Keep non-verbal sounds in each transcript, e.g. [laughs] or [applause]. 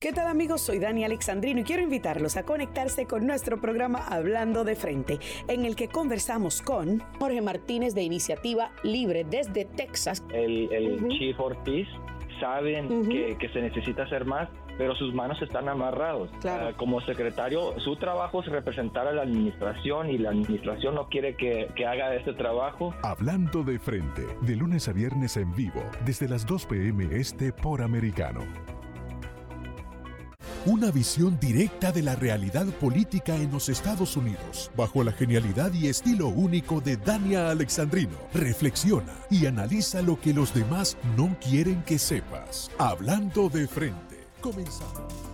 ¿Qué tal amigos? Soy Dani Alexandrino y quiero invitarlos a conectarse con nuestro programa Hablando de Frente, en el que conversamos con Jorge Martínez de Iniciativa Libre desde Texas. El, Chief Ortiz saben que, se necesita hacer más, pero sus manos están amarrados. Claro. como secretario, su trabajo es representar a la administración y la administración no quiere que, que haga este trabajo. Hablando de Frente, de lunes a viernes en vivo, desde las 2 p.m. este por americano. Una visión directa de la realidad política en los Estados Unidos, bajo la genialidad y estilo único de Dania Alexandrino. Reflexiona y analiza lo que los demás no quieren que sepas. Hablando de frente. Comenzamos.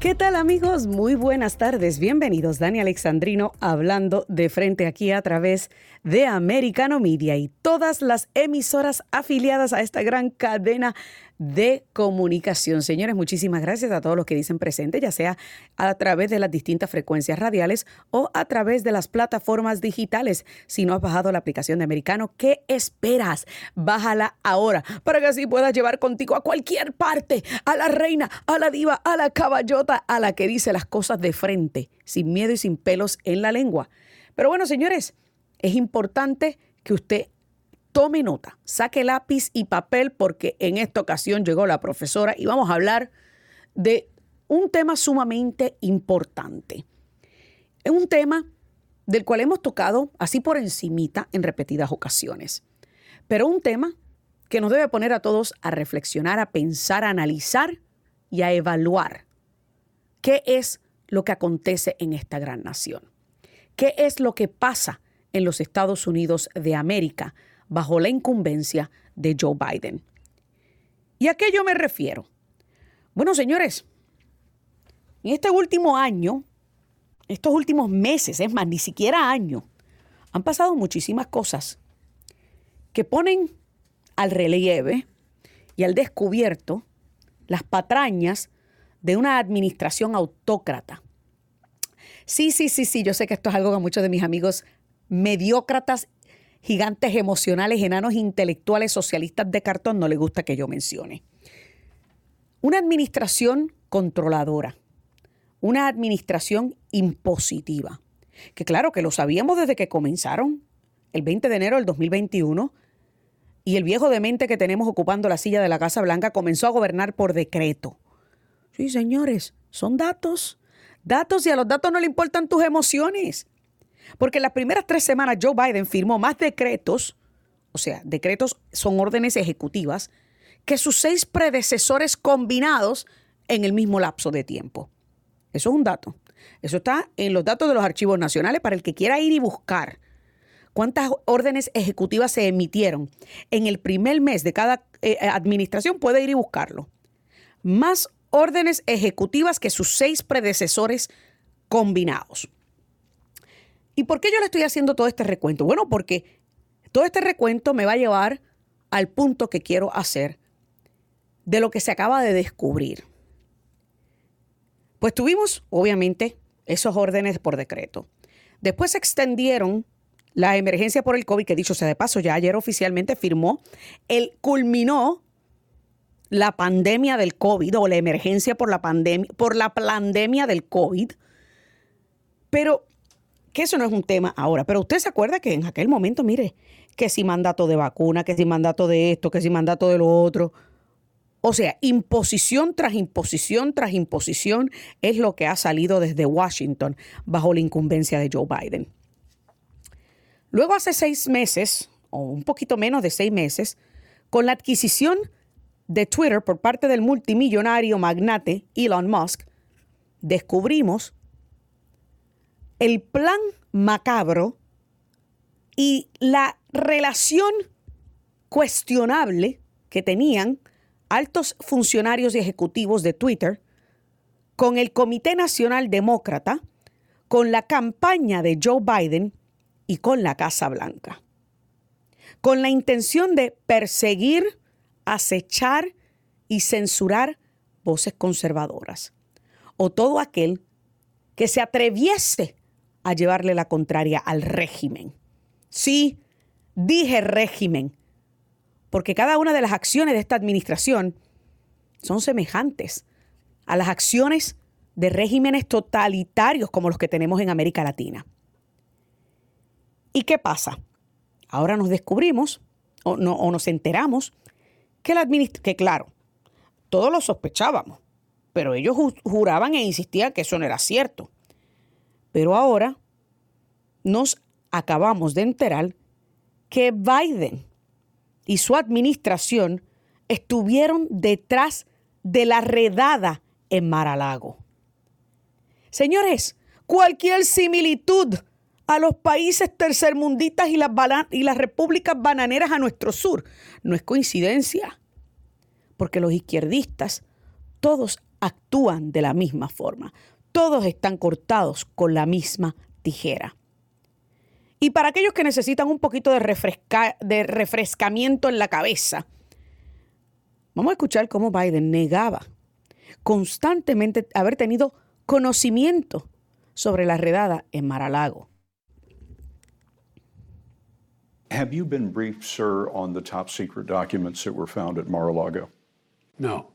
¿Qué tal amigos? Muy buenas tardes. Bienvenidos. Dani Alexandrino hablando de frente aquí a través de Americano Media y todas las emisoras afiliadas a esta gran cadena de comunicación. Señores, muchísimas gracias a todos los que dicen presente, ya sea a través de las distintas frecuencias radiales o a través de las plataformas digitales. Si no has bajado la aplicación de Americano, ¿qué esperas? Bájala ahora para que así puedas llevar contigo a cualquier parte, a la reina, a la diva, a la caballota, a la que dice las cosas de frente, sin miedo y sin pelos en la lengua. Pero bueno, señores, es importante que usted tome nota, saque lápiz y papel porque en esta ocasión llegó la profesora y vamos a hablar de un tema sumamente importante. Es un tema del cual hemos tocado así por encimita en repetidas ocasiones, pero un tema que nos debe poner a todos a reflexionar, a pensar, a analizar y a evaluar qué es lo que acontece en esta gran nación, qué es lo que pasa en los Estados Unidos de América bajo la incumbencia de Joe Biden. ¿Y a qué yo me refiero? Bueno, señores, en este último año, estos últimos meses, es más, ni siquiera año, han pasado muchísimas cosas que ponen al relieve y al descubierto las patrañas de una administración autócrata. Sí, sí, sí, sí, yo sé que esto es algo que muchos de mis amigos mediócratas gigantes emocionales, enanos intelectuales, socialistas de cartón, no le gusta que yo mencione. Una administración controladora, una administración impositiva, que claro que lo sabíamos desde que comenzaron, el 20 de enero del 2021, y el viejo demente que tenemos ocupando la silla de la Casa Blanca comenzó a gobernar por decreto. Sí, señores, son datos, datos y a los datos no le importan tus emociones. Porque en las primeras tres semanas Joe Biden firmó más decretos, o sea, decretos son órdenes ejecutivas, que sus seis predecesores combinados en el mismo lapso de tiempo. Eso es un dato. Eso está en los datos de los archivos nacionales para el que quiera ir y buscar cuántas órdenes ejecutivas se emitieron en el primer mes de cada eh, administración, puede ir y buscarlo. Más órdenes ejecutivas que sus seis predecesores combinados. ¿Y por qué yo le estoy haciendo todo este recuento? Bueno, porque todo este recuento me va a llevar al punto que quiero hacer de lo que se acaba de descubrir. Pues tuvimos, obviamente, esos órdenes por decreto. Después se extendieron la emergencia por el COVID, que dicho sea de paso, ya ayer oficialmente firmó, el culminó la pandemia del COVID o la emergencia por la pandemia, por la pandemia del COVID. Pero que eso no es un tema ahora, pero usted se acuerda que en aquel momento, mire, que si mandato de vacuna, que si mandato de esto, que si mandato de lo otro. O sea, imposición tras imposición tras imposición es lo que ha salido desde Washington bajo la incumbencia de Joe Biden. Luego hace seis meses, o un poquito menos de seis meses, con la adquisición de Twitter por parte del multimillonario magnate Elon Musk, descubrimos el plan macabro y la relación cuestionable que tenían altos funcionarios y ejecutivos de Twitter con el Comité Nacional Demócrata, con la campaña de Joe Biden y con la Casa Blanca, con la intención de perseguir, acechar y censurar voces conservadoras. O todo aquel que se atreviese a llevarle la contraria al régimen. Sí, dije régimen, porque cada una de las acciones de esta administración son semejantes a las acciones de regímenes totalitarios como los que tenemos en América Latina. ¿Y qué pasa? Ahora nos descubrimos o, no, nos enteramos que, la que, claro, todos lo sospechábamos, pero ellos juraban e insistían que eso no era cierto. Pero ahora nos acabamos de enterar que Biden y su administración estuvieron detrás de la redada en Mar-a-Lago. Señores, cualquier similitud a los países tercermundistas y las, y las repúblicas bananeras a nuestro sur no es coincidencia, porque los izquierdistas todos actúan de la misma forma, todos están cortados con la misma tijera. Y para aquellos que necesitan un poquito de, de refrescamiento en la cabeza, vamos a escuchar cómo Biden negaba constantemente haber tenido conocimiento sobre la redada en Mar-a-Lago. Have you been briefed, sir, on the top secret documents that were found at Mar-a-Lago? No.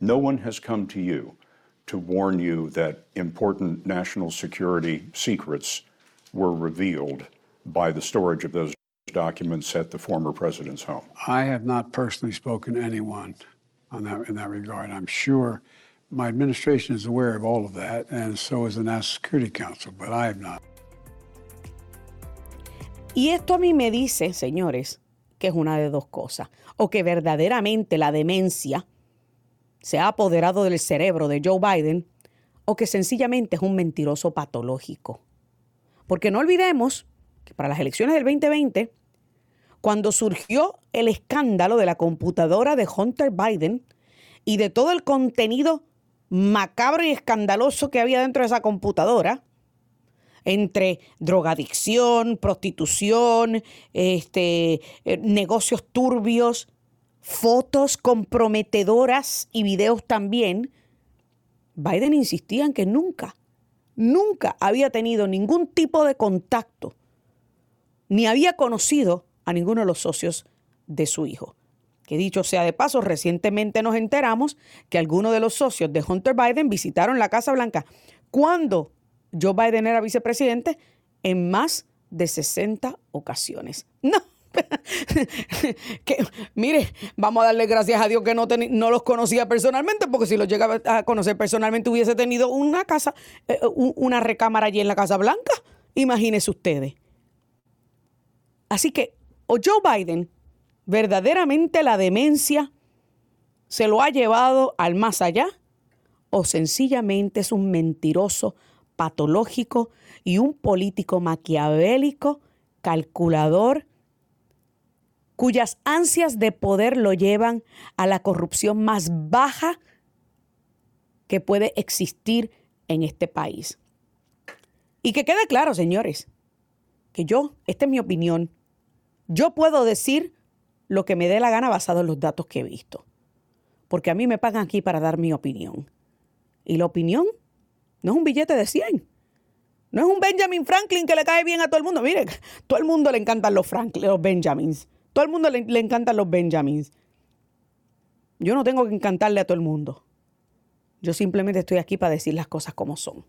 No one has come to you to warn you that important national security secrets were revealed by the storage of those documents at the former president's home. I have not personally spoken to anyone on that, in that regard. I'm sure my administration is aware of all of that, and so is the National Security Council, but I have not. Y esto a mí me dice, señores, que es una de dos cosas. O que verdaderamente la demencia se ha apoderado del cerebro de Joe Biden, o que sencillamente es un mentiroso patológico. Porque no olvidemos que para las elecciones del 2020, cuando surgió el escándalo de la computadora de Hunter Biden y de todo el contenido macabro y escandaloso que había dentro de esa computadora, entre drogadicción, prostitución, este, eh, negocios turbios, fotos comprometedoras y videos también, Biden insistía en que nunca nunca había tenido ningún tipo de contacto, ni había conocido a ninguno de los socios de su hijo. Que dicho sea de paso, recientemente nos enteramos que algunos de los socios de Hunter Biden visitaron la Casa Blanca cuando Joe Biden era vicepresidente en más de 60 ocasiones. [laughs] No, [laughs] que, mire, vamos a darle gracias a Dios que no, los conocía personalmente, porque si los llegaba a conocer personalmente hubiese tenido una casa, eh, una recámara allí en la Casa Blanca. Imagínense ustedes. Así que, o Joe Biden, verdaderamente la demencia se lo ha llevado al más allá, o sencillamente es un mentiroso patológico y un político maquiavélico, calculador, cuyas ansias de poder lo llevan a la corrupción más baja que puede existir en este país. Y que quede claro, señores, que yo, esta es mi opinión, yo puedo decir lo que me dé la gana basado en los datos que he visto. Porque a mí me pagan aquí para dar mi opinión. Y la opinión no es un billete de 100. No es un Benjamin Franklin que le cae bien a todo el mundo. Mire, todo el mundo le encantan los Franklin, los Benjamins. Todo el mundo le, encantan los Benjamins. Yo no tengo que encantarle a todo el mundo. Yo simplemente estoy aquí para decir las cosas como son.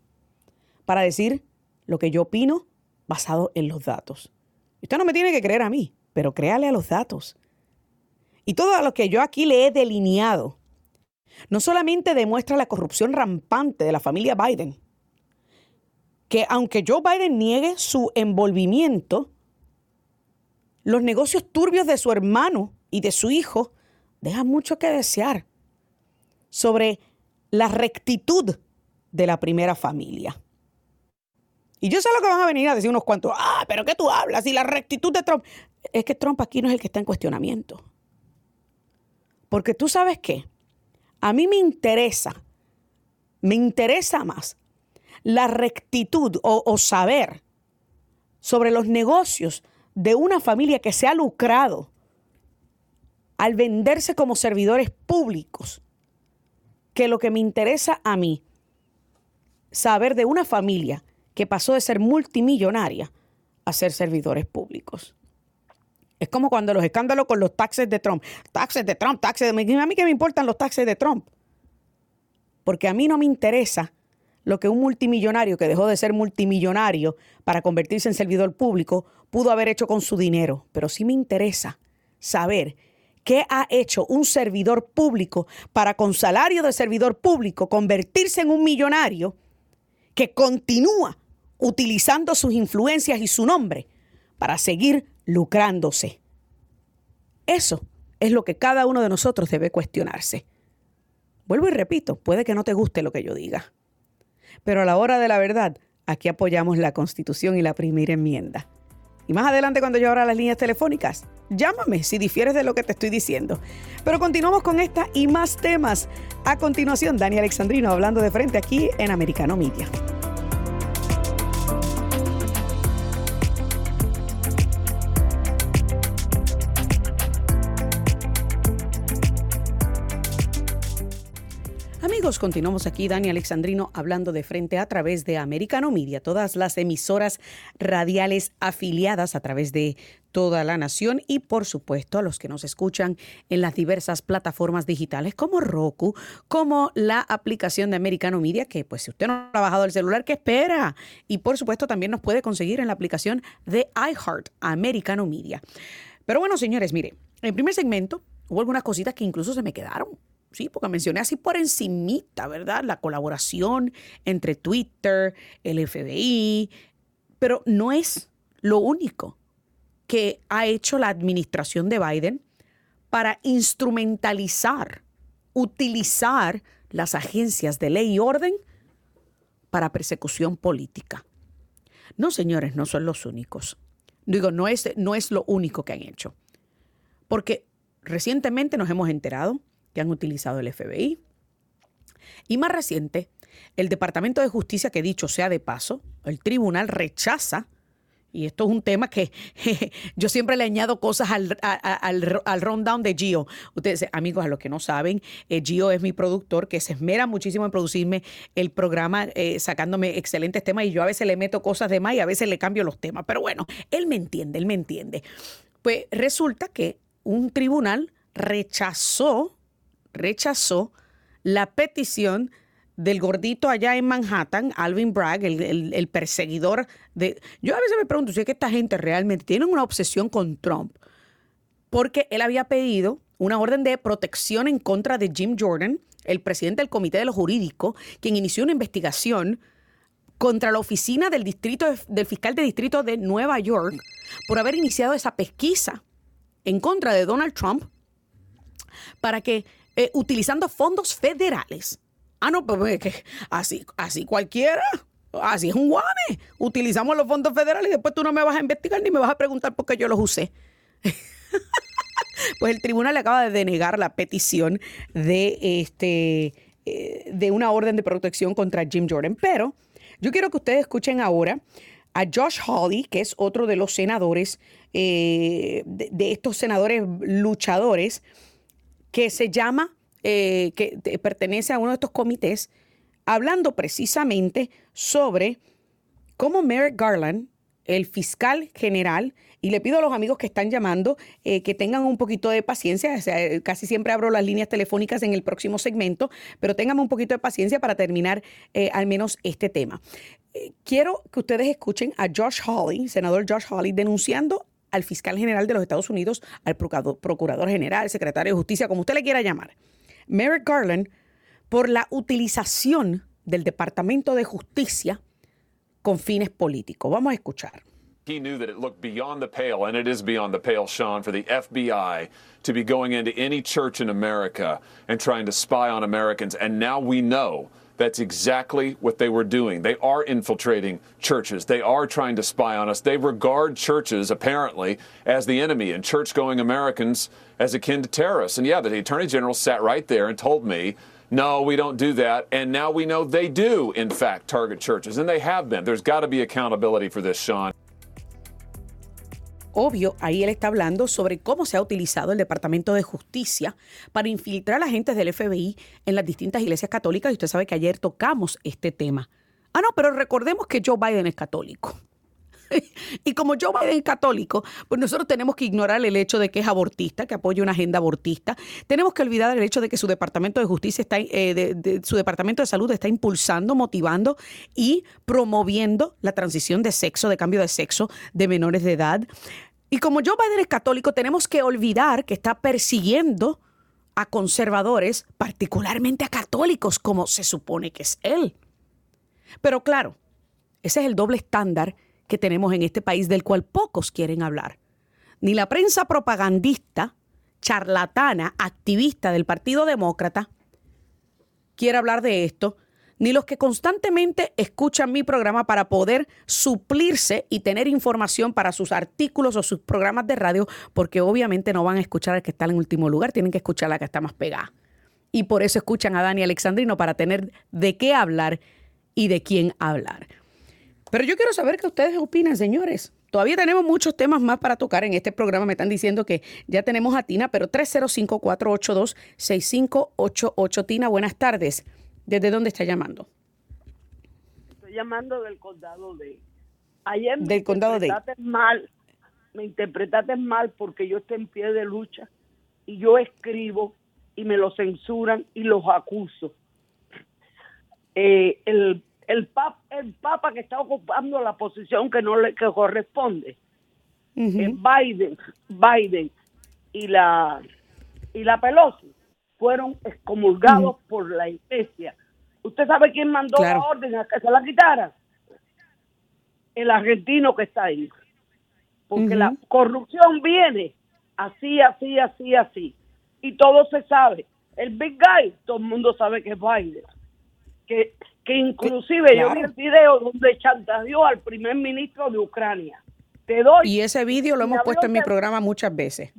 Para decir lo que yo opino basado en los datos. Usted no me tiene que creer a mí, pero créale a los datos. Y todo lo que yo aquí le he delineado no solamente demuestra la corrupción rampante de la familia Biden, que aunque Joe Biden niegue su envolvimiento, los negocios turbios de su hermano y de su hijo dejan mucho que desear sobre la rectitud de la primera familia. Y yo sé lo que van a venir a decir unos cuantos, ah, pero ¿qué tú hablas? Y la rectitud de Trump. Es que Trump aquí no es el que está en cuestionamiento. Porque tú sabes qué, a mí me interesa, me interesa más la rectitud o, o saber sobre los negocios de una familia que se ha lucrado al venderse como servidores públicos, que lo que me interesa a mí, saber de una familia que pasó de ser multimillonaria a ser servidores públicos. Es como cuando los escándalos con los taxes de Trump. Taxes de Trump, taxes de... A mí que me importan los taxes de Trump. Porque a mí no me interesa lo que un multimillonario que dejó de ser multimillonario para convertirse en servidor público pudo haber hecho con su dinero. Pero sí me interesa saber qué ha hecho un servidor público para con salario de servidor público convertirse en un millonario que continúa utilizando sus influencias y su nombre para seguir lucrándose. Eso es lo que cada uno de nosotros debe cuestionarse. Vuelvo y repito, puede que no te guste lo que yo diga, pero a la hora de la verdad, aquí apoyamos la Constitución y la primera enmienda. Y más adelante cuando yo abra las líneas telefónicas, llámame si difieres de lo que te estoy diciendo. Pero continuamos con esta y más temas. A continuación, Dani Alexandrino hablando de frente aquí en Americano Media. Continuamos aquí, Dani Alexandrino, hablando de frente a través de Americano Media, todas las emisoras radiales afiliadas a través de toda la nación y por supuesto a los que nos escuchan en las diversas plataformas digitales como Roku, como la aplicación de Americano Media, que pues si usted no ha bajado el celular, ¿qué espera? Y por supuesto también nos puede conseguir en la aplicación de iHeart, Americano Media. Pero bueno, señores, mire, en el primer segmento hubo algunas cositas que incluso se me quedaron Sí, porque mencioné así por encimita, ¿verdad? La colaboración entre Twitter, el FBI, pero no es lo único que ha hecho la administración de Biden para instrumentalizar, utilizar las agencias de ley y orden para persecución política. No, señores, no son los únicos. Digo, no es, no es lo único que han hecho. Porque recientemente nos hemos enterado que han utilizado el FBI. Y más reciente, el Departamento de Justicia, que dicho sea de paso, el tribunal rechaza, y esto es un tema que [laughs] yo siempre le añado cosas al, al, rundown de Gio. Ustedes, amigos, a los que no saben, eh, Gio es mi productor que se esmera muchísimo en producirme el programa, eh, sacándome excelentes temas, y yo a veces le meto cosas de más y a veces le cambio los temas. Pero bueno, él me entiende, él me entiende. Pues resulta que un tribunal rechazó rechazó la petición del gordito allá en Manhattan, Alvin Bragg, el, perseguidor de... Yo a veces me pregunto si es que esta gente realmente tiene una obsesión con Trump, porque él había pedido una orden de protección en contra de Jim Jordan, el presidente del Comité de los Jurídicos, quien inició una investigación contra la oficina del, distrito, del fiscal de distrito de Nueva York por haber iniciado esa pesquisa en contra de Donald Trump para que eh, utilizando fondos federales. Ah, no, pues que así, así cualquiera. Así es un guame. Utilizamos los fondos federales y después tú no me vas a investigar ni me vas a preguntar por qué yo los usé. [laughs] pues el tribunal acaba de denegar la petición de, este, eh, de una orden de protección contra Jim Jordan. Pero yo quiero que ustedes escuchen ahora a Josh Hawley, que es otro de los senadores, eh, de, estos senadores luchadores que se llama, eh, que pertenece a uno de estos comités, hablando precisamente sobre cómo Merrick Garland, el fiscal general, y le pido a los amigos que están llamando eh, que tengan un poquito de paciencia. casi siempre abro las líneas telefónicas en el próximo segmento, pero tengan un poquito de paciencia para terminar eh, al menos este tema. quiero que ustedes escuchen a Josh Hawley, senador Josh Hawley, denunciando al fiscal general de los Estados Unidos, al procurador, general, secretario de justicia, como usted le quiera llamar, Merrick Garland, por la utilización del Departamento de Justicia con fines políticos. Vamos a escuchar. He knew that it looked beyond the pale, and it is beyond the pale, Sean, for the FBI to be going into any church in America and trying to spy on Americans. And now we know That's exactly what they were doing. They are infiltrating churches. They are trying to spy on us. They regard churches, apparently, as the enemy and church going Americans as akin to terrorists. And yeah, the Attorney General sat right there and told me, no, we don't do that. And now we know they do, in fact, target churches. And they have been. There's got to be accountability for this, Sean. Obvio, ahí él está hablando sobre cómo se ha utilizado el Departamento de Justicia para infiltrar a agentes del FBI en las distintas iglesias católicas. Y usted sabe que ayer tocamos este tema. Ah, no, pero recordemos que Joe Biden es católico. [laughs] y como Joe Biden es católico, pues nosotros tenemos que ignorar el hecho de que es abortista, que apoya una agenda abortista. Tenemos que olvidar el hecho de que su departamento de justicia está, eh, su departamento de salud está impulsando, motivando y promoviendo la transición de sexo, de cambio de sexo de menores de edad. Y como Joe Biden es católico, tenemos que olvidar que está persiguiendo a conservadores, particularmente a católicos, como se supone que es él. Pero claro, ese es el doble estándar que tenemos en este país del cual pocos quieren hablar. Ni la prensa propagandista, charlatana, activista del Partido Demócrata quiere hablar de esto, ni los que constantemente escuchan mi programa para poder suplirse y tener información para sus artículos o sus programas de radio, porque obviamente no van a escuchar al que está en último lugar, tienen que escuchar a la que está más pegada. Y por eso escuchan a Dani Alexandrino para tener de qué hablar y de quién hablar. Pero yo quiero saber qué ustedes opinan, señores. Todavía tenemos muchos temas más para tocar en este programa. Me están diciendo que ya tenemos a Tina, pero 305-482-6588. Tina, buenas tardes. ¿Desde dónde está llamando? Estoy llamando del condado de... Ayer del me condado de... mal, me interpretaste mal porque yo estoy en pie de lucha y yo escribo y me lo censuran y los acuso. Eh, el el, el Papa que está ocupando la posición que no le que corresponde. Biden, Biden y la y la Pelosi fueron excomulgados por la iglesia. ¿Usted sabe quién mandó la orden a que se la quitara? El argentino que está ahí. Porque la corrupción viene así, así, así, así. Y todo se sabe. El Big Guy, todo el mundo sabe que es Biden. Que que inclusive yo vi el video donde chantajeó al primer ministro de Ucrania. Te doy. Y ese vídeo lo hemos puesto en mi programa muchas veces.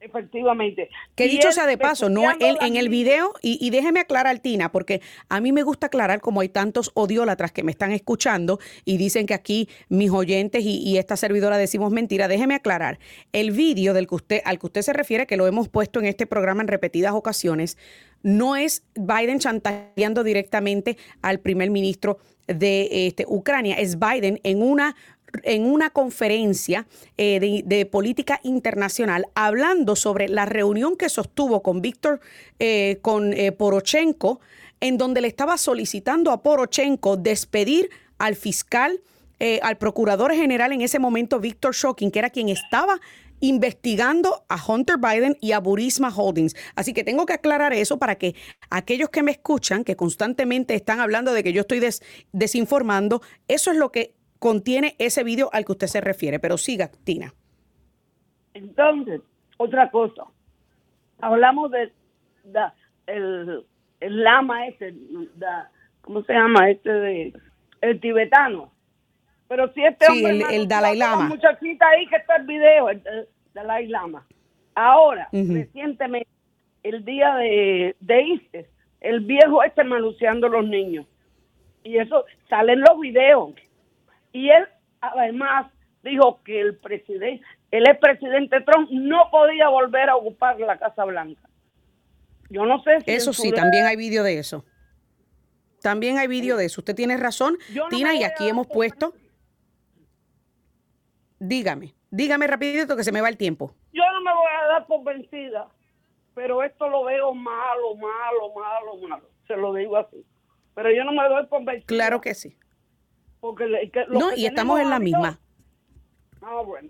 Efectivamente. Que dicho sea de paso, no él en el video, y, déjeme aclarar, Tina, porque a mí me gusta aclarar como hay tantos odiólatras que me están escuchando y dicen que aquí mis oyentes y, y esta servidora decimos mentira, déjeme aclarar. El vídeo del que usted, al que usted se refiere, que lo hemos puesto en este programa en repetidas ocasiones, no es Biden chantajeando directamente al primer ministro de este, Ucrania, es Biden en una en una conferencia eh, de, política internacional hablando sobre la reunión que sostuvo con Víctor, eh, con eh, Porochenko, en donde le estaba solicitando a Porochenko despedir al fiscal, al procurador general en ese momento, Víctor Shocking, que era quien estaba investigando a Hunter Biden y a Burisma Holdings. Así que tengo que aclarar eso para que aquellos que me escuchan, que constantemente están hablando de que yo estoy desinformando, eso es lo que contiene ese vídeo al que usted se refiere. Pero siga, Tina. Entonces, otra cosa. Hablamos de, el, lama este, ¿cómo se llama? Este de el tibetano pero si este hombre. el, el Dalai Lama. muchachita ahí que está el video, el, Dalai Lama. Ahora, recientemente, el día de, de el viejo este manuseando a los niños. Y eso sale en los videos. Y él, además, dijo que el presidente, el expresidente Trump no podía volver a ocupar la Casa Blanca. Yo no sé si. Eso sí, también hay vídeo de eso. También hay vídeo de eso. Usted tiene razón, Tina, y aquí hemos puesto. Dígame, dígame rapidito que se me va el tiempo. Yo no me voy a dar por vencida, pero esto lo veo malo, malo, malo, malo. Se lo digo así. Pero yo no me doy por vencida. Claro que sí. Porque no, y estamos en la misma. Ah, bueno.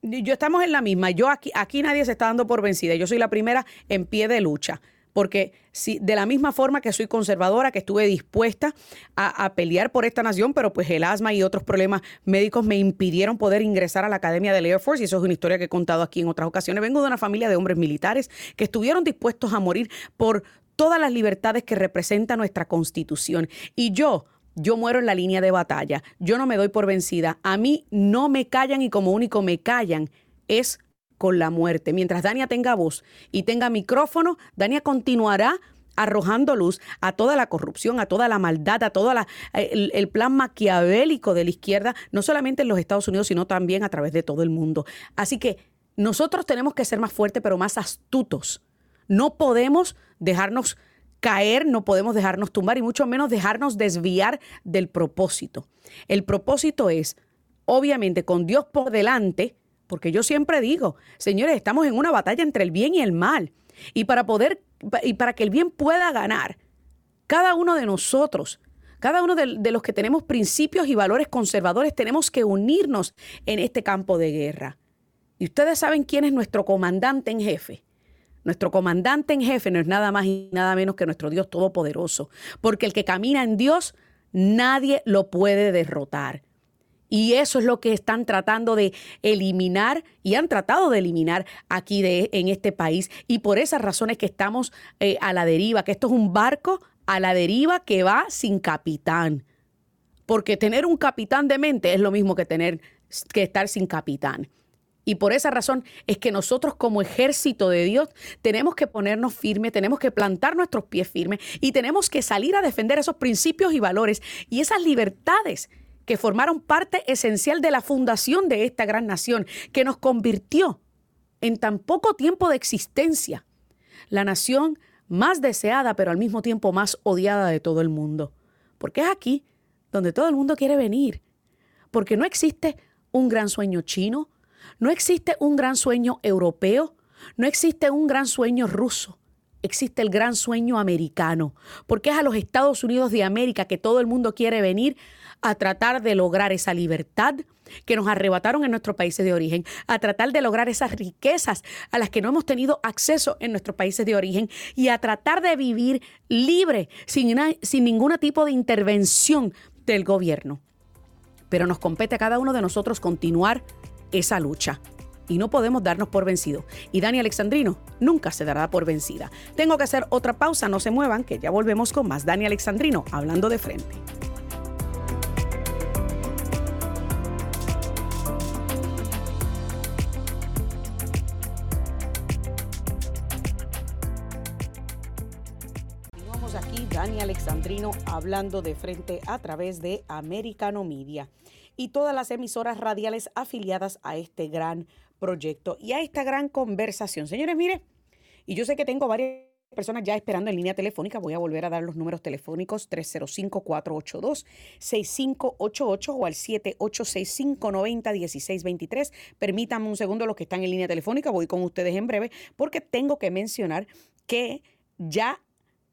Yo estamos en la misma. Yo aquí, aquí nadie se está dando por vencida. Yo soy la primera en pie de lucha porque si, de la misma forma que soy conservadora, que estuve dispuesta a, pelear por esta nación, pero pues el asma y otros problemas médicos me impidieron poder ingresar a la Academia del Air Force, y eso es una historia que he contado aquí en otras ocasiones. Vengo de una familia de hombres militares que estuvieron dispuestos a morir por todas las libertades que representa nuestra Constitución. Y yo, yo muero en la línea de batalla. Yo no me doy por vencida. A mí no me callan y como único me callan es con la muerte. Mientras Dania tenga voz y tenga micrófono, Dania continuará arrojando luz a toda la corrupción, a toda la maldad, a todo el, el, plan maquiavélico de la izquierda, no solamente en los Estados Unidos, sino también a través de todo el mundo. Así que nosotros tenemos que ser más fuertes, pero más astutos. No podemos dejarnos caer, no podemos dejarnos tumbar y mucho menos dejarnos desviar del propósito. El propósito es obviamente con Dios por delante, porque yo siempre digo, señores, estamos en una batalla entre el bien y el mal. Y para poder, y para que el bien pueda ganar, cada uno de nosotros, cada uno de, de los que tenemos principios y valores conservadores, tenemos que unirnos en este campo de guerra. Y ustedes saben quién es nuestro comandante en jefe. Nuestro comandante en jefe no es nada más y nada menos que nuestro Dios Todopoderoso, porque el que camina en Dios, nadie lo puede derrotar. Y eso es lo que están tratando de eliminar y han tratado de eliminar aquí en este país. Y por esas razones que estamos eh, a la deriva, que esto es un barco a la deriva que va sin capitán. Porque tener un capitán de mente es lo mismo que tener que estar sin capitán. Y por esa razón es que nosotros como ejército de Dios tenemos que ponernos firmes, tenemos que plantar nuestros pies firmes y tenemos que salir a defender esos principios y valores y esas libertades que formaron parte esencial de la fundación de esta gran nación, que nos convirtió en tan poco tiempo de existencia la nación más deseada, pero al mismo tiempo más odiada de todo el mundo. Porque es aquí donde todo el mundo quiere venir. Porque no existe un gran sueño chino, no existe un gran sueño europeo, no existe un gran sueño ruso. Existe el gran sueño americano, porque es a los Estados Unidos de América que todo el mundo quiere venir a tratar de lograr esa libertad que nos arrebataron en nuestros países de origen, a tratar de lograr esas riquezas a las que no hemos tenido acceso en nuestros países de origen y a tratar de vivir libre, sin, ningún tipo de intervención del gobierno. Pero nos compete a cada uno de nosotros continuar esa lucha. Y no podemos darnos por vencidos. Y Dani Alexandrino nunca se dará por vencida. Tengo que hacer otra pausa, no se muevan, que ya volvemos con más Dani Alexandrino hablando de frente. Dani Alexandrino hablando de frente a través de Americano Media y todas las emisoras radiales afiliadas a este gran proyecto y a esta gran conversación. Señores, mire, y yo sé que tengo varias personas ya esperando en línea telefónica. Voy a volver a dar los números telefónicos 305-482-6588 o al 7865-901623. Permítanme un segundo los que están en línea telefónica. Voy con ustedes en breve porque tengo que mencionar que ya,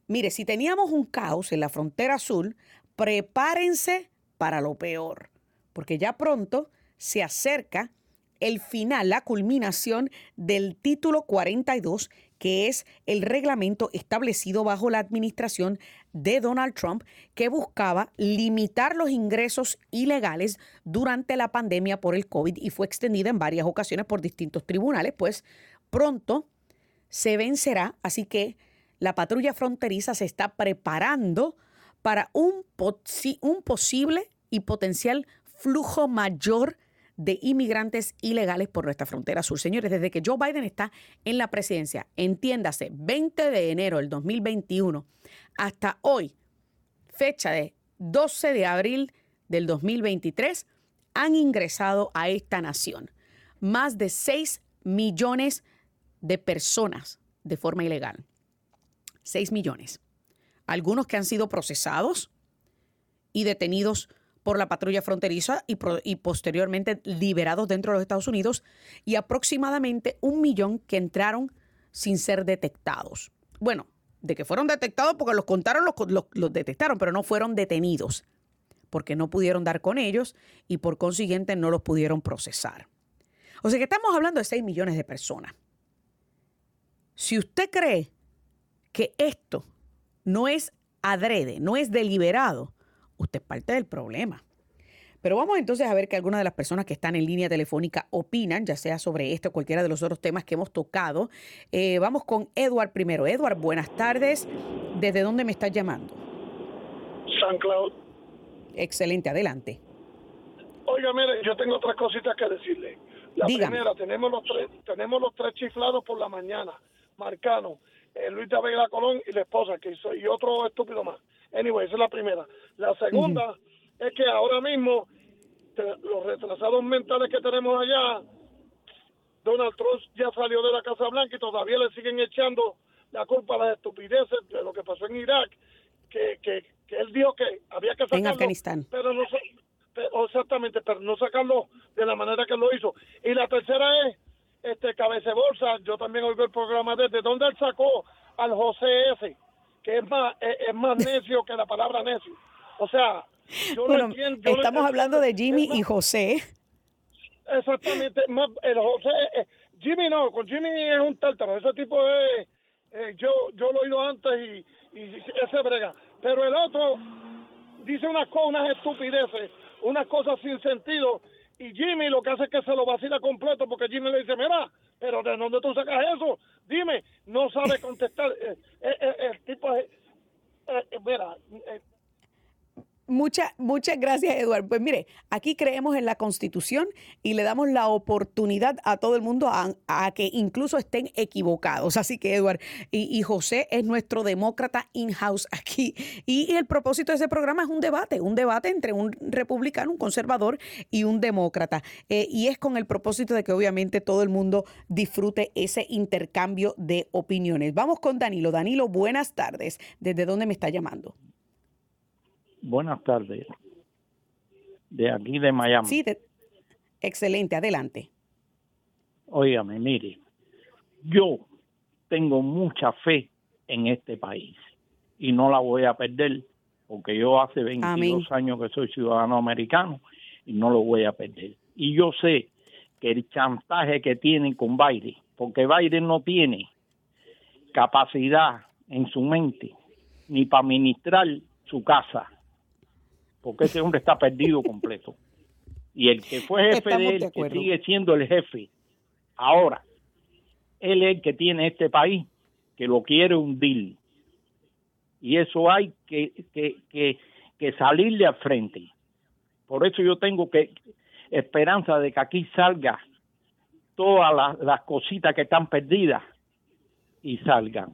mire, si teníamos un caos en la frontera sur, prepárense para lo peor porque ya pronto se acerca el final, la culminación del título 42, que es el reglamento establecido bajo la administración de Donald Trump, que buscaba limitar los ingresos ilegales durante la pandemia por el COVID y fue extendida en varias ocasiones por distintos tribunales, pues pronto se vencerá, así que la patrulla fronteriza se está preparando para un, un posible y potencial flujo mayor de inmigrantes ilegales por nuestra frontera sur. Señores, desde que Joe Biden está en la presidencia, entiéndase, 20 de enero del 2021 hasta hoy, fecha de 12 de abril del 2023, han ingresado a esta nación más de 6 millones de personas de forma ilegal. 6 millones. Algunos que han sido procesados y detenidos por la patrulla fronteriza y, posteriormente liberados dentro de los Estados Unidos y aproximadamente un millón que entraron sin ser detectados. Bueno, de que fueron detectados porque los contaron, los, los detectaron, pero no fueron detenidos porque no pudieron dar con ellos y por consiguiente no los pudieron procesar. O sea que estamos hablando de 6 millones de personas. Si usted cree que esto no es adrede, no es deliberado, usted es parte del problema. Pero vamos entonces a ver que algunas de las personas que están en línea telefónica opinan, ya sea sobre este o cualquiera de los otros temas que hemos tocado. Eh, vamos con Edward primero. Edward, buenas tardes. ¿Desde dónde me estás llamando? San Cloud. Excelente, adelante. Oiga, mire, yo tengo otras cositas que decirle. La primera, tenemos los tres, tenemos los tres chiflados por la mañana. Marcano, eh, Luis de Vega Colón y la esposa, que hizo, y otro estúpido más. Anyway, esa es la primera. La segunda es que ahora mismo los retrasados mentales que tenemos allá, Donald Trump ya salió de la Casa Blanca y todavía le siguen echando la culpa a las estupideces de lo que pasó en Irak, que, que, él dijo que había que sacarlo. En Afganistán. Pero, exactamente, pero no sacarlo de la manera que lo hizo. Y la tercera es, este, Cabece Bolsa, yo también oigo el programa desde donde él sacó al José S., que es más, es, más [laughs] necio que la palabra necio. O sea, yo bueno, entiendo, estamos hablando de Jimmy y José. Exactamente, el José, eh, Jimmy no, con Jimmy es un tártaro, ese tipo es, eh, yo, yo lo he oído antes y, y ese brega, pero el otro dice unas cosas, unas estupideces, unas cosas sin sentido, y Jimmy lo que hace es que se lo vacila completo, porque Jimmy le dice, mira, pero ¿de dónde tú sacas eso? Dime, no sabe contestar, eh, el tipo es, mira, Muchas, muchas gracias, Eduardo. Pues mire, aquí creemos en la Constitución y le damos la oportunidad a todo el mundo a, que incluso estén equivocados. Así que, Eduardo, y, José es nuestro demócrata in-house aquí. Y, el propósito de ese programa es un debate, un debate entre un republicano, un conservador y un demócrata. Eh, y es con el propósito de que obviamente todo el mundo disfrute ese intercambio de opiniones. Vamos con Danilo. Danilo, buenas tardes. ¿Desde dónde me está llamando? Buenas tardes. De aquí de Miami. Sí, excelente, adelante. Óigame, mire, yo tengo mucha fe en este país y no la voy a perder porque yo hace 22 años que soy ciudadano americano y no lo voy a perder. Y yo sé que el chantaje que tienen con Biden, porque Biden no tiene capacidad en su mente ni para administrar su casa, porque ese hombre está perdido completo. Y el que fue jefe de él, que sigue siendo el jefe, ahora, él es el que tiene este país, que lo quiere hundir. Y eso hay que, que, que, que salirle al frente. Por eso yo tengo que esperanza de que aquí salga todas las, las cositas que están perdidas y salgan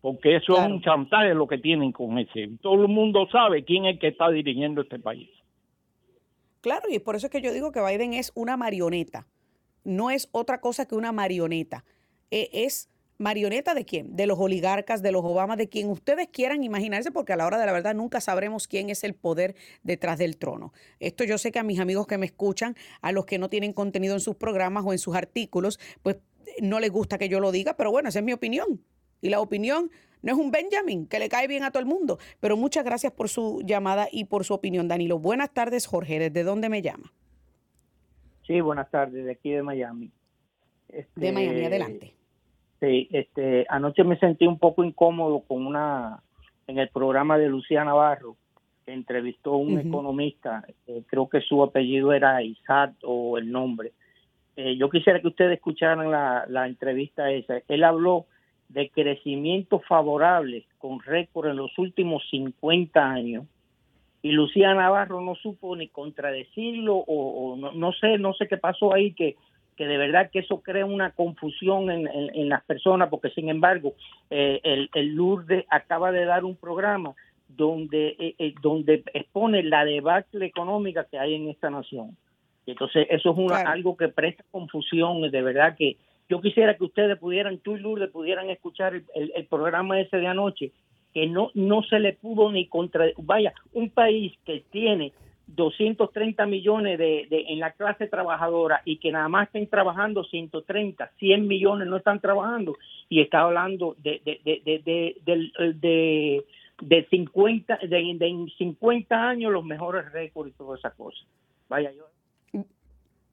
porque eso es un chantaje lo que tienen con ese. Todo el mundo sabe quién es el que está dirigiendo este país. Claro, y por eso es que yo digo que Biden es una marioneta. No es otra cosa que una marioneta. E, es marioneta de quién? De los oligarcas, de los Obama, de quien ustedes quieran imaginarse, porque a la hora de la verdad nunca sabremos quién es el poder detrás del trono. Esto yo sé que a mis amigos que me escuchan, a los que no tienen contenido en sus programas o en sus artículos, pues no les gusta que yo lo diga, pero bueno, esa es mi opinión. Y la opinión no es un Benjamin que le cae bien a todo el mundo. Pero muchas gracias por su llamada y por su opinión, Danilo. Buenas tardes, Jorge. ¿Desde dónde me llama? Sí, buenas tardes, de aquí de Miami. de Miami, adelante. Sí, este, anoche me sentí un poco incómodo con una, en el programa de Lucía Navarro, que entrevistó a un economista, eh, creo que su apellido era Isaac o el nombre. Eh, yo quisiera que ustedes escucharan la, la entrevista esa. Él habló de crecimiento favorable con récord en los últimos 50 años. Y Lucía Navarro no supo ni contradecirlo o, no, sé no sé qué pasó ahí que que de verdad que eso crea una confusión en, en, las personas porque sin embargo eh, el, el Lourdes acaba de dar un programa donde eh, eh, donde expone la debacle económica que hay en esta nación. Entonces eso es una, algo que presta confusión de verdad que yo quisiera que ustedes pudieran, tú y Lourdes, pudieran escuchar el, programa ese de anoche, que no, no se le pudo ni contra... Vaya, un país que tiene 230 millones de, en la clase trabajadora y que nada más estén trabajando 130, 100 millones no están trabajando y está hablando de, de, de, de, de 50, de, 50 años los mejores récords y todas esas cosas. Vaya, yo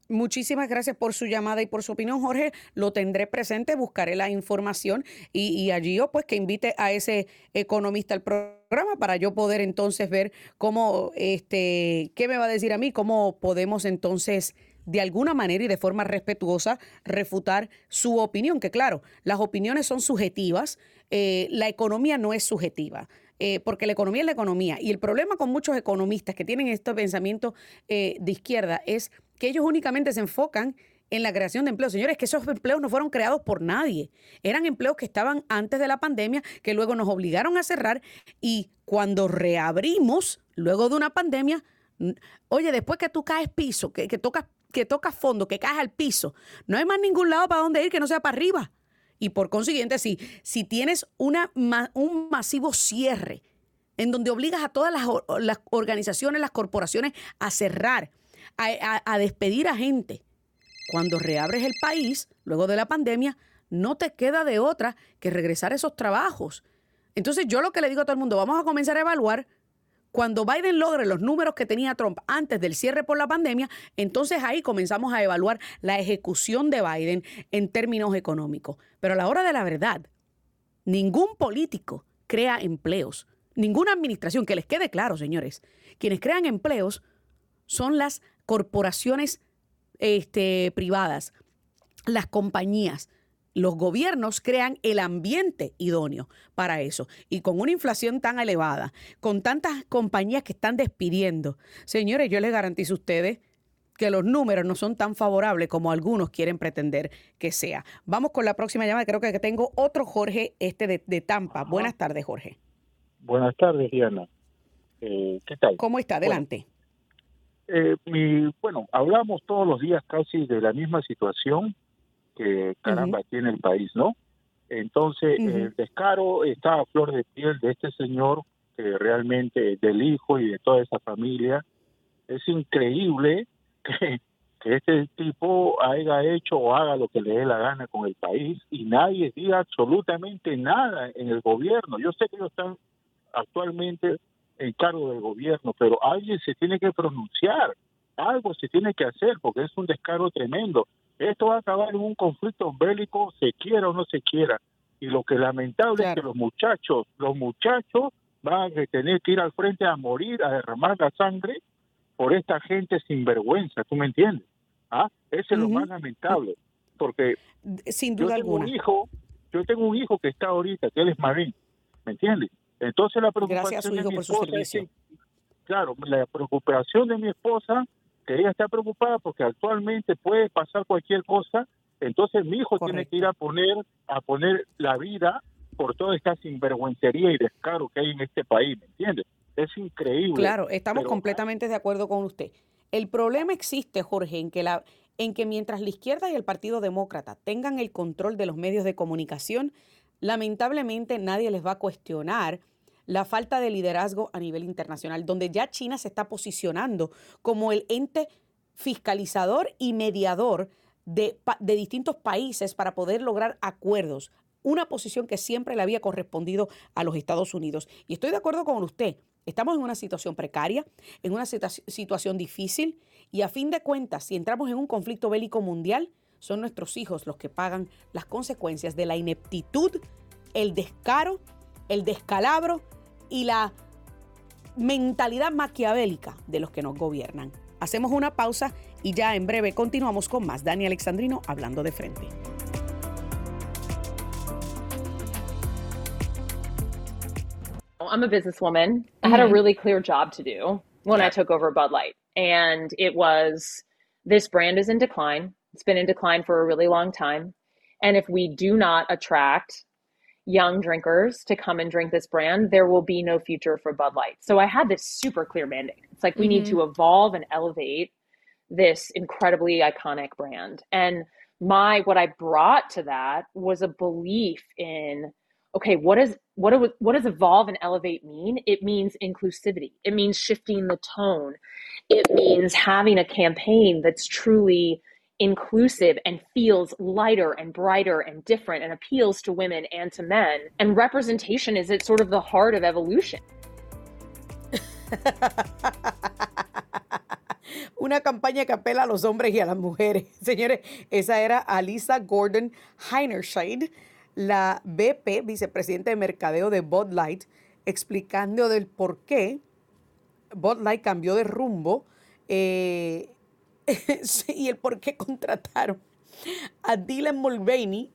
Muchísimas gracias por su llamada y por su opinión, Jorge. Lo tendré presente, buscaré la información y, allí yo pues que invite a ese economista al programa para yo poder entonces ver cómo, este, qué me va a decir a mí, cómo podemos entonces de alguna manera y de forma respetuosa refutar su opinión, que claro, las opiniones son subjetivas, eh, la economía no es subjetiva. Eh, porque la economía es la economía. Y el problema con muchos economistas que tienen este pensamiento eh, de izquierda es que ellos únicamente se enfocan en la creación de empleos. Señores, que esos empleos no fueron creados por nadie. Eran empleos que estaban antes de la pandemia, que luego nos obligaron a cerrar y cuando reabrimos, luego de una pandemia, oye, después que tú caes piso, que, que tocas que tocas fondo, que caes al piso, no hay más ningún lado para donde ir que no sea para arriba. Y por consiguiente, si, si tienes una, un masivo cierre en donde obligas a todas las, organizaciones, las corporaciones a cerrar, a despedir a gente. Cuando reabres el país, luego de la pandemia, no te queda de otra que regresar a esos trabajos. Entonces yo lo que le digo a todo el mundo, vamos a comenzar a evaluar cuando Biden logre los números que tenía Trump antes del cierre por la pandemia, entonces ahí comenzamos a evaluar la ejecución de Biden en términos económicos. Pero a la hora de la verdad, ningún político crea empleos, ninguna administración, que les quede claro, señores, quienes crean empleos son las corporaciones este, privadas, las compañías, los gobiernos crean el ambiente idóneo para eso. Y con una inflación tan elevada, con tantas compañías que están despidiendo, señores, yo les garantizo a ustedes que los números no son tan favorables como algunos quieren pretender que sea. Vamos con la próxima llamada. Creo que tengo otro Jorge, este de, Tampa. Buenas tardes, Jorge. Buenas tardes, Diana. Eh, ¿Qué tal? ¿Cómo está? Adelante. Eh, bueno, hablamos todos los días casi de la misma situación que caramba tiene el país, ¿no? Entonces, el descaro está a flor de piel de este señor, que realmente del hijo y de toda esa familia. Es increíble [laughs] que, que este tipo haya hecho o haga lo que le dé la gana con el país y nadie diga absolutamente nada en el gobierno. Yo sé que ellos están actualmente en cargo del gobierno, pero alguien se tiene que pronunciar, algo se tiene que hacer porque es un descaro tremendo. Esto va a acabar en un conflicto bélico, se quiera o no se quiera. Y lo que es lamentable es que los muchachos, los muchachos van a tener que ir al frente a morir, a derramar la sangre por esta gente sin vergüenza, ¿tú me entiendes? ¿Ah? Ese es lo más lamentable, porque sin duda yo tengo alguna. un hijo, yo tengo un hijo que está ahorita, que él es marín, ¿me entiendes? Entonces la preocupación de mi esposa es claro, la preocupación de mi esposa que ella está preocupada porque actualmente puede pasar cualquier cosa, entonces mi hijo tiene que ir a poner a poner la vida por toda esta sinvergüencería y descaro que hay en este país, ¿me entiendes? Es increíble. Claro, estamos completamente de acuerdo con usted. El problema existe, Jorge, en que la en que mientras la izquierda y el Partido Demócrata tengan el control de los medios de comunicación, lamentablemente nadie les va a cuestionar la falta de liderazgo a nivel internacional, donde ya China se está posicionando como el ente fiscalizador y mediador de, distintos países para poder lograr acuerdos, una posición que siempre le había correspondido a los Estados Unidos. Y estoy de acuerdo con usted, estamos en una situación precaria, en una situación difícil, y a fin de cuentas, si entramos en un conflicto bélico mundial, son nuestros hijos los que pagan las consecuencias de la ineptitud, el descaro, el descalabro y la mentalidad maquiavélica de los que nos gobiernan. Hacemos una pausa y ya en breve continuamos con más. Dani Alexandrino hablando de frente. I'm a businesswoman. I had a really clear job to do when I took over Bud Light. And it was this brand is in decline. It's been in decline for a really long time. And if we do not attract young drinkers to come and drink this brand, there will be no future for Bud Light. So I had this super clear mandate. It's like we mm-hmm. need to mm-hmm. evolve and elevate this incredibly iconic brand. And my what I brought to that was a belief in okay, what is what do, what does evolve and elevate mean? It means inclusivity. It means shifting the tone. It means having a campaign that's truly inclusive and feels lighter and brighter and different and appeals to women and to men. And representation is at sort of the heart of evolution. [laughs] Una campaña que apela a los hombres y a las mujeres. [laughs] Señores, esa era Alisa Gordon Heinerscheid, la BP, vicepresidenta de mercadeo de Bud Light, explicando del por qué Bud Light cambió de rumbo eh, [laughs] y el por qué contrataron a Dylan Mulvaney,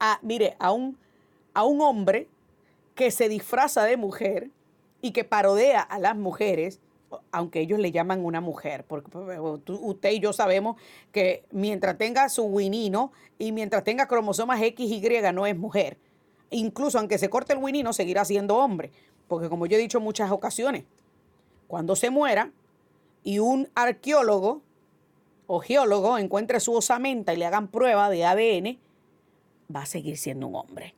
a, mire, a un, a un hombre que se disfraza de mujer y que parodea a las mujeres, aunque ellos le llaman una mujer, porque pues, usted y yo sabemos que mientras tenga su winino y mientras tenga cromosomas X y Y no es mujer. Incluso aunque se corte el winino, seguirá siendo hombre. Porque como yo he dicho en muchas ocasiones, cuando se muera y un arqueólogo o geólogo encuentre su osamenta y le hagan prueba de ADN, va a seguir siendo un hombre.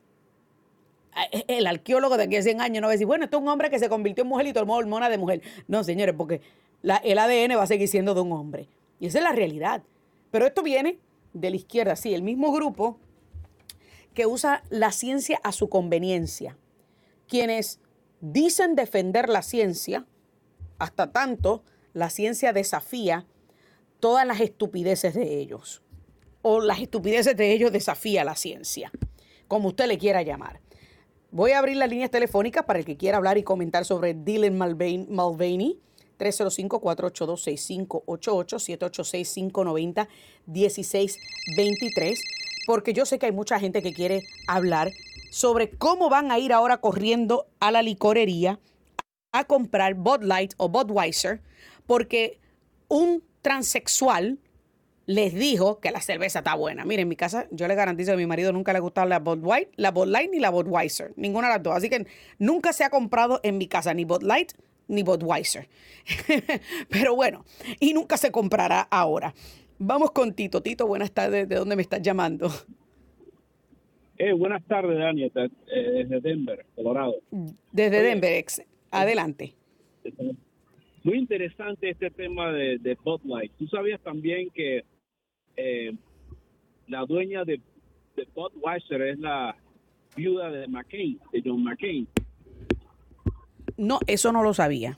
eh, el arqueólogo de aquí a 100 años no va a decir, bueno, esto es un hombre que se convirtió en mujer y tomó hormona de mujer. No, señores, porque el ADN va a seguir siendo de un hombre. Y esa es la realidad. Pero esto viene de la izquierda, sí, el mismo grupo que usa la ciencia a su conveniencia. Quienes dicen defender la ciencia, hasta tanto la ciencia desafía todas las estupideces de ellos. O las estupideces de ellos desafía la ciencia, como usted le quiera llamar. Voy a abrir las líneas telefónicas para el que quiera hablar y comentar sobre Dylan Mulvaney. 305-482-6588, 786-590-1623, porque yo sé que hay mucha gente que quiere hablar sobre cómo van a ir ahora corriendo a la licorería a comprar Bud Light o Budweiser, porque un transexual les dijo que la cerveza está buena. Miren, en mi casa yo le garantizo que a mi marido nunca le ha gustado la Bud Light, la Bud Light ni la Budweiser, ninguna de las dos. Así que nunca se ha comprado en mi casa ni Bud Light ni Budweiser. [laughs] Pero bueno, y nunca se comprará ahora. Vamos con Tito. Tito, buenas tardes. ¿De dónde me estás llamando? Eh, buenas tardes, Dani, eh, desde Denver, Colorado. Desde Denver, ex. Adelante. Muy interesante este tema de, de Bud Light. ¿Tú sabías también que eh, la dueña de, de Budweiser es la viuda de McCain, de John McCain. No, eso no lo sabía.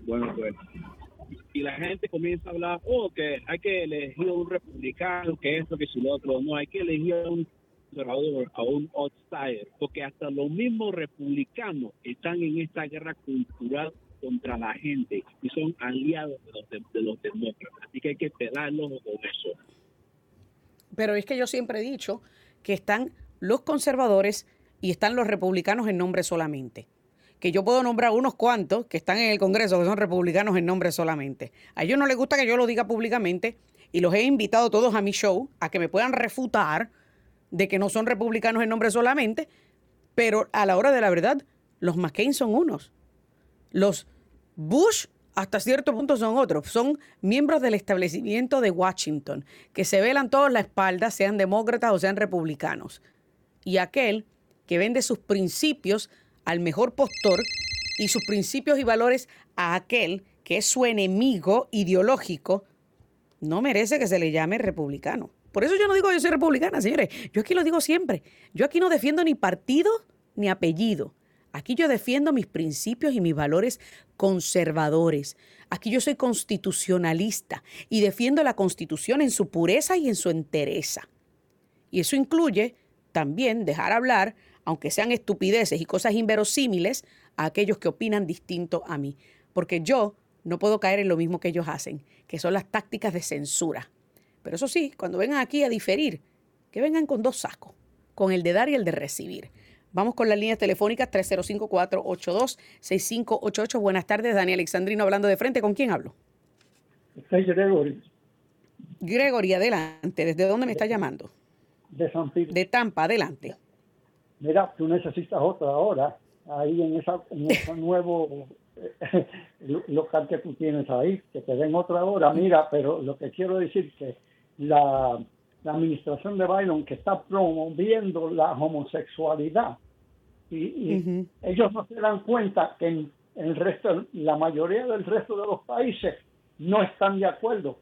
Bueno, pues. Y la gente comienza a hablar, oh, que hay que elegir a un republicano, que esto, que si lo otro. No, hay que elegir a un conservador, a un outsider, porque hasta los mismos republicanos están en esta guerra cultural contra la gente y son aliados de los, de, los demócratas. Así que hay que pelarlos con eso. Pero es que yo siempre he dicho que están los conservadores y están los republicanos en nombre solamente. Que yo puedo nombrar unos cuantos que están en el Congreso que son republicanos en nombre solamente. A ellos no les gusta que yo lo diga públicamente y los he invitado todos a mi show a que me puedan refutar de que no son republicanos en nombre solamente, pero a la hora de la verdad, los McCain son unos. Los Bush hasta cierto punto son otros, son miembros del establecimiento de Washington, que se velan todos la espalda, sean demócratas o sean republicanos. Y aquel que vende sus principios al mejor postor y sus principios y valores a aquel que es su enemigo ideológico, no merece que se le llame republicano. Por eso yo no digo que yo soy republicana, señores. Yo aquí lo digo siempre. Yo aquí no defiendo ni partido ni apellido. Aquí yo defiendo mis principios y mis valores conservadores. Aquí yo soy constitucionalista y defiendo la constitución en su pureza y en su entereza. Y eso incluye también dejar hablar, aunque sean estupideces y cosas inverosímiles, a aquellos que opinan distinto a mí. Porque yo no puedo caer en lo mismo que ellos hacen, que son las tácticas de censura. Pero eso sí, cuando vengan aquí a diferir, que vengan con dos sacos, con el de dar y el de recibir. Vamos con las líneas telefónicas 305-482-6588. Buenas tardes, Daniel Alexandrino hablando de frente. ¿Con quién hablo? Soy Gregory. Gregory, adelante. ¿Desde dónde me está llamando? De San Pedro. De Tampa, adelante. Mira, tú necesitas otra hora ahí en, esa, en ese [laughs] nuevo eh, local que tú tienes ahí, que te den otra hora. Mira, pero lo que quiero decir que la la administración de Biden que está promoviendo la homosexualidad. Y, ellos no se dan cuenta que en, el resto, la mayoría del resto de los países no están de acuerdo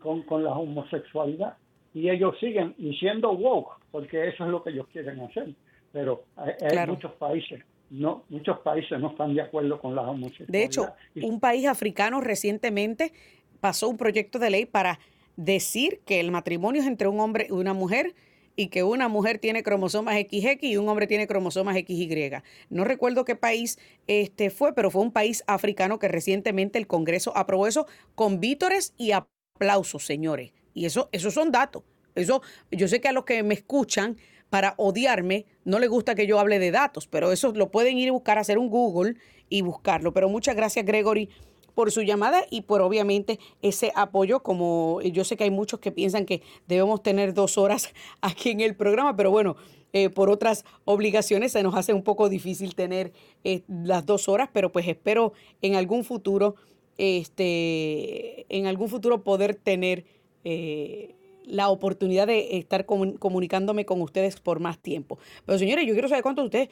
con, con la homosexualidad. Y ellos siguen y siendo woke, porque eso es lo que ellos quieren hacer. Pero hay, muchos países no, muchos países no están de acuerdo con la homosexualidad. De hecho, un país africano recientemente pasó un proyecto de ley para decir que el matrimonio es entre un hombre y una mujer y que una mujer tiene cromosomas XX y un hombre tiene cromosomas XY. No recuerdo qué país este fue, pero fue un país africano que recientemente el Congreso aprobó eso con vítores y aplausos, señores. Y eso, esos son datos. Eso, yo sé que a los que me escuchan para odiarme no les gusta que yo hable de datos, pero eso lo pueden ir a buscar, hacer un Google y buscarlo. Pero muchas gracias, Gregory, por su llamada y por obviamente ese apoyo, como yo sé que hay muchos que piensan que debemos tener dos horas [laughs] aquí en el programa, pero bueno, eh, por otras obligaciones se nos hace un poco difícil tener eh, las dos horas, pero pues espero en algún futuro, este, en algún futuro poder tener eh, la oportunidad de estar comunicándome con ustedes por más tiempo. Pero señores, yo quiero saber cuánto ustedes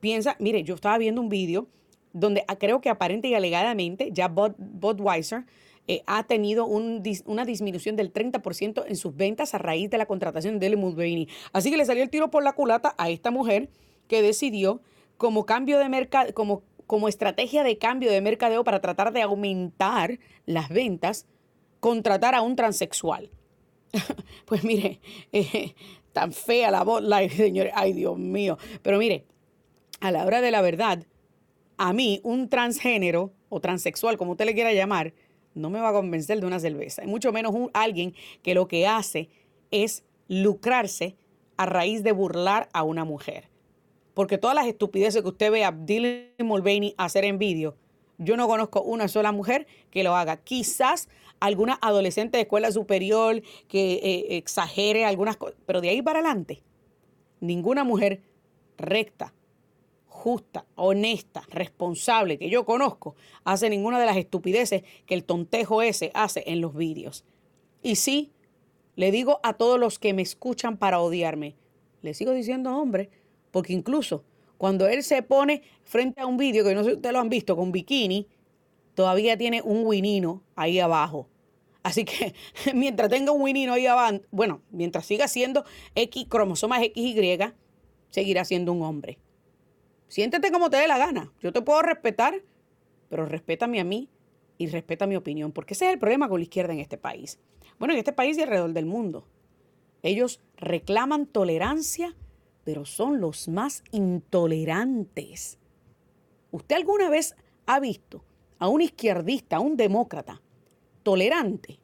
piensan. Mire, yo estaba viendo un vídeo donde creo que aparente y alegadamente ya Budweiser eh, ha tenido una disminución del 30% en sus ventas a raíz de la contratación de Dele Mulvaney. Así que le salió el tiro por la culata a esta mujer que decidió como cambio de mercado, como, como estrategia de cambio de mercadeo para tratar de aumentar las ventas, contratar a un transexual. [laughs] pues mire, [laughs] eh, tan fea la voz, la, [laughs] señores, ay Dios mío. Pero mire, a la hora de la verdad, a mí un transgénero o transexual, como usted le quiera llamar, no me va a convencer de una cerveza. Y mucho menos un, alguien que lo que hace es lucrarse a raíz de burlar a una mujer. Porque todas las estupideces que usted ve a Dylan Mulvaney hacer en vídeo, yo no conozco una sola mujer que lo haga. Quizás alguna adolescente de escuela superior que eh, exagere algunas cosas, pero de ahí para adelante, ninguna mujer recta, justa, honesta, responsable que yo conozco hace ninguna de las estupideces que el tontejo ese hace en los vídeos. Y sí, le digo a todos los que me escuchan para odiarme, le sigo diciendo hombre, porque incluso cuando él se pone frente a un vídeo, que no sé si ustedes lo han visto, con bikini, todavía tiene un winino ahí abajo. Así que [laughs] mientras tenga un winino ahí abajo, bueno, mientras siga siendo X, cromosomas XY, seguirá siendo un hombre. Siéntete como te dé la gana. Yo te puedo respetar, pero respétame a mí y respeta mi opinión, porque ese es el problema con la izquierda en este país. Bueno, en este país y alrededor del mundo. Ellos reclaman tolerancia, pero son los más intolerantes. ¿Usted alguna vez ha visto a un izquierdista, a un demócrata, tolerante?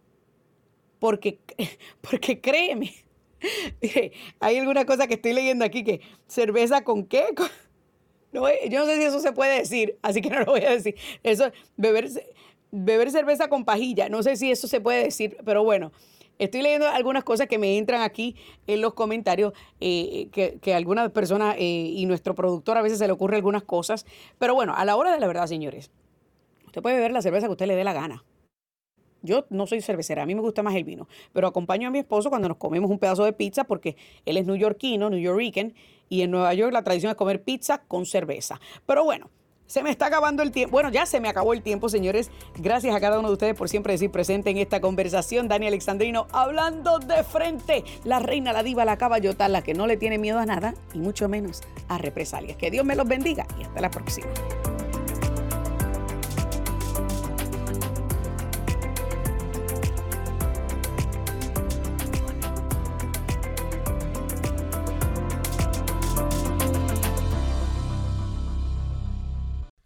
Porque, [laughs] porque créeme, [laughs] hay alguna cosa que estoy leyendo aquí que cerveza con qué? [laughs] Yo no sé si eso se puede decir, así que [laughs] no lo voy a decir. Eso, beber, beber cerveza con pajilla, no sé si eso se puede decir, pero bueno. Estoy leyendo algunas cosas que me entran aquí en los comentarios, eh, que, que, algunas personas eh, y nuestro productor a veces se le ocurre algunas cosas. Pero bueno, a la hora de la verdad, señores, usted puede beber la cerveza que usted le dé la gana. Yo no soy cervecera, a mí me gusta más el vino, pero acompaño a mi esposo cuando nos comemos un pedazo de pizza porque él es neoyorquino, new yorkican, y en Nueva York la tradición es comer pizza con cerveza. Pero bueno, se me está acabando el tiempo. Bueno, ya se me acabó el tiempo, señores. Gracias a cada uno de ustedes por siempre decir presente en esta conversación. Dani Alexandrino hablando de frente. La reina, la diva, la caballota, la que no le tiene miedo a nada y mucho menos a represalias. Que Dios me los bendiga y hasta la próxima.